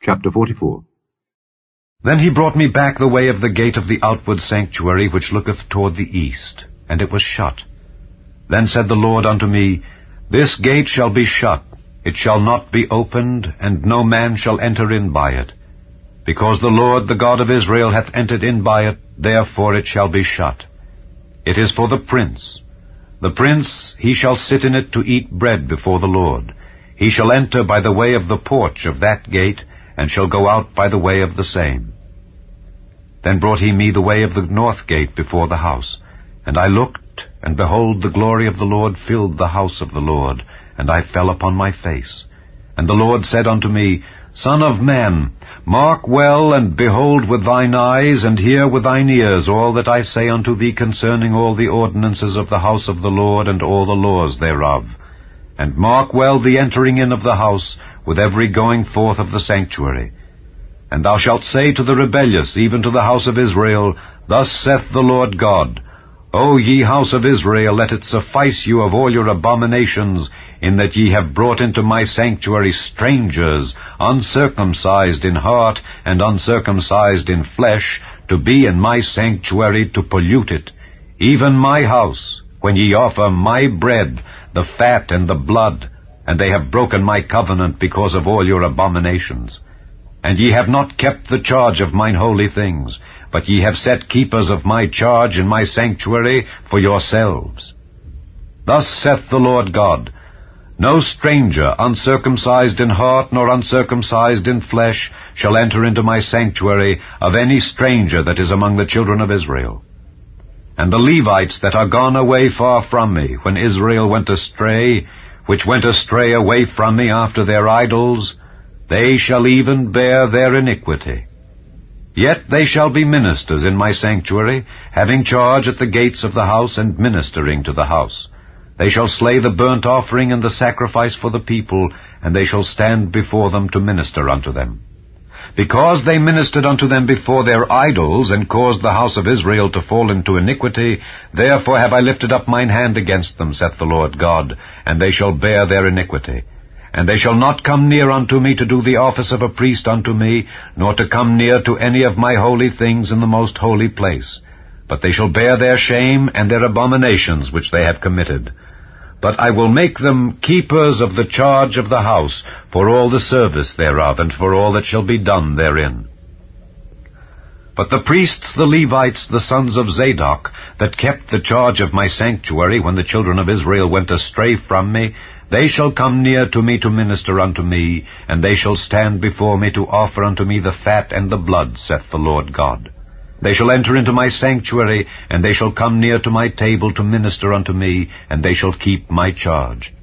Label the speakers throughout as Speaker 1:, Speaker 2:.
Speaker 1: Chapter 44
Speaker 2: Then he brought me back the way of the gate of the outward sanctuary which looketh toward the east, and it was shut. Then said the Lord unto me, This gate shall be shut, it shall not be opened, and no man shall enter in by it. Because the Lord the God of Israel hath entered in by it, therefore it shall be shut. It is for the prince. The prince, he shall sit in it to eat bread before the Lord. He shall enter by the way of the porch of that gate, and shall go out by the way of the same. Then brought he me the way of the north gate before the house. And I looked, and behold, the glory of the Lord filled the house of the Lord, and I fell upon my face. And the Lord said unto me, Son of man, mark well, and behold with thine eyes, and hear with thine ears all that I say unto thee concerning all the ordinances of the house of the Lord, and all the laws thereof. And mark well the entering in of the house, with every going forth of the sanctuary. And thou shalt say to the rebellious, even to the house of Israel, Thus saith the Lord God, O ye house of Israel, let it suffice you of all your abominations, in that ye have brought into my sanctuary strangers, uncircumcised in heart and uncircumcised in flesh, to be in my sanctuary to pollute it, even my house, when ye offer my bread, the fat and the blood, and they have broken my covenant because of all your abominations. And ye have not kept the charge of mine holy things, but ye have set keepers of my charge in my sanctuary for yourselves. Thus saith the Lord God, No stranger, uncircumcised in heart nor uncircumcised in flesh, shall enter into my sanctuary of any stranger that is among the children of Israel. And the Levites that are gone away far from me, when Israel went astray, which went astray away from me after their idols, they shall even bear their iniquity. Yet they shall be ministers in my sanctuary, having charge at the gates of the house and ministering to the house. They shall slay the burnt offering and the sacrifice for the people, and they shall stand before them to minister unto them. Because they ministered unto them before their idols, and caused the house of Israel to fall into iniquity, therefore have I lifted up mine hand against them, saith the Lord God, and they shall bear their iniquity. And they shall not come near unto me to do the office of a priest unto me, nor to come near to any of my holy things in the most holy place. But they shall bear their shame and their abominations which they have committed but I will make them keepers of the charge of the house, for all the service thereof, and for all that shall be done therein. But the priests, the Levites, the sons of Zadok, that kept the charge of my sanctuary when the children of Israel went astray from me, they shall come near to me to minister unto me, and they shall stand before me to offer unto me the fat and the blood, saith the Lord God. They shall enter into my sanctuary, and they shall come near to my table to minister unto me, and they shall keep my charge.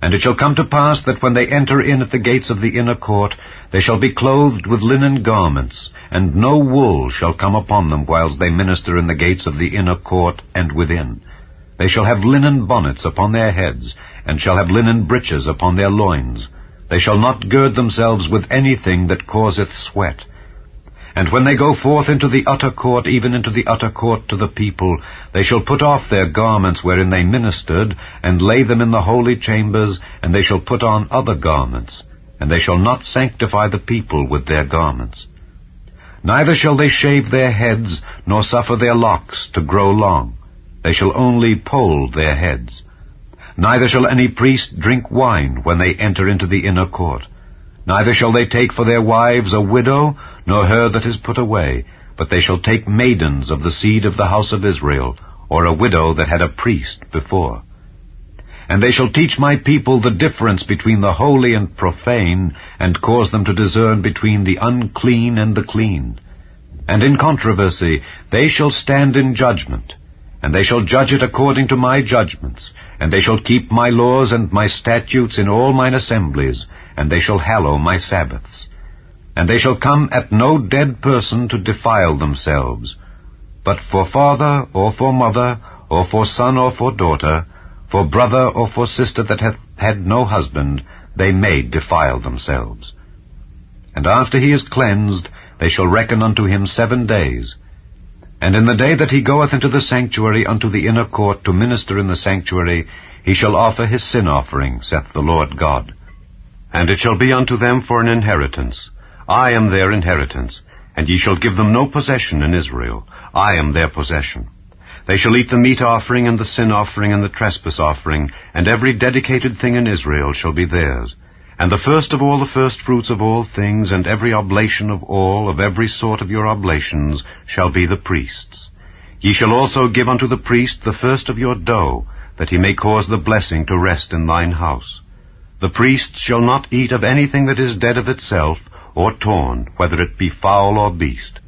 Speaker 2: And it shall come to pass that when they enter in at the gates of the inner court, they shall be clothed with linen garments, and no wool shall come upon them whilst they minister in the gates of the inner court and within. They shall have linen bonnets upon their heads, and shall have linen breeches upon their loins. They shall not gird themselves with anything that causeth sweat, and when they go forth into the utter court, even into the utter court to the people, they shall put off their garments wherein they ministered, and lay them in the holy chambers, and they shall put on other garments, and they shall not sanctify the people with their garments. Neither shall they shave their heads, nor suffer their locks to grow long. They shall only poll their heads. Neither shall any priest drink wine when they enter into the inner court. Neither shall they take for their wives a widow, nor her that is put away, but they shall take maidens of the seed of the house of Israel, or a widow that had a priest before. And they shall teach my people the difference between the holy and profane, and cause them to discern between the unclean and the clean. And in controversy they shall stand in judgment, and they shall judge it according to my judgments, and they shall keep my laws and my statutes in all mine assemblies, and they shall hallow my Sabbaths. And they shall come at no dead person to defile themselves, but for father or for mother, or for son or for daughter, for brother or for sister that hath had no husband, they may defile themselves. And after he is cleansed, they shall reckon unto him seven days. And in the day that he goeth into the sanctuary unto the inner court to minister in the sanctuary, he shall offer his sin offering, saith the Lord God. And it shall be unto them for an inheritance. I am their inheritance, and ye shall give them no possession in Israel. I am their possession. They shall eat the meat offering and the sin offering and the trespass offering, and every dedicated thing in Israel shall be theirs. And the first of all the firstfruits of all things, and every oblation of all, of every sort of your oblations, shall be the priest's. Ye shall also give unto the priest the first of your dough, that he may cause the blessing to rest in thine house. The priest shall not eat of anything that is dead of itself, or torn, whether it be fowl or beast.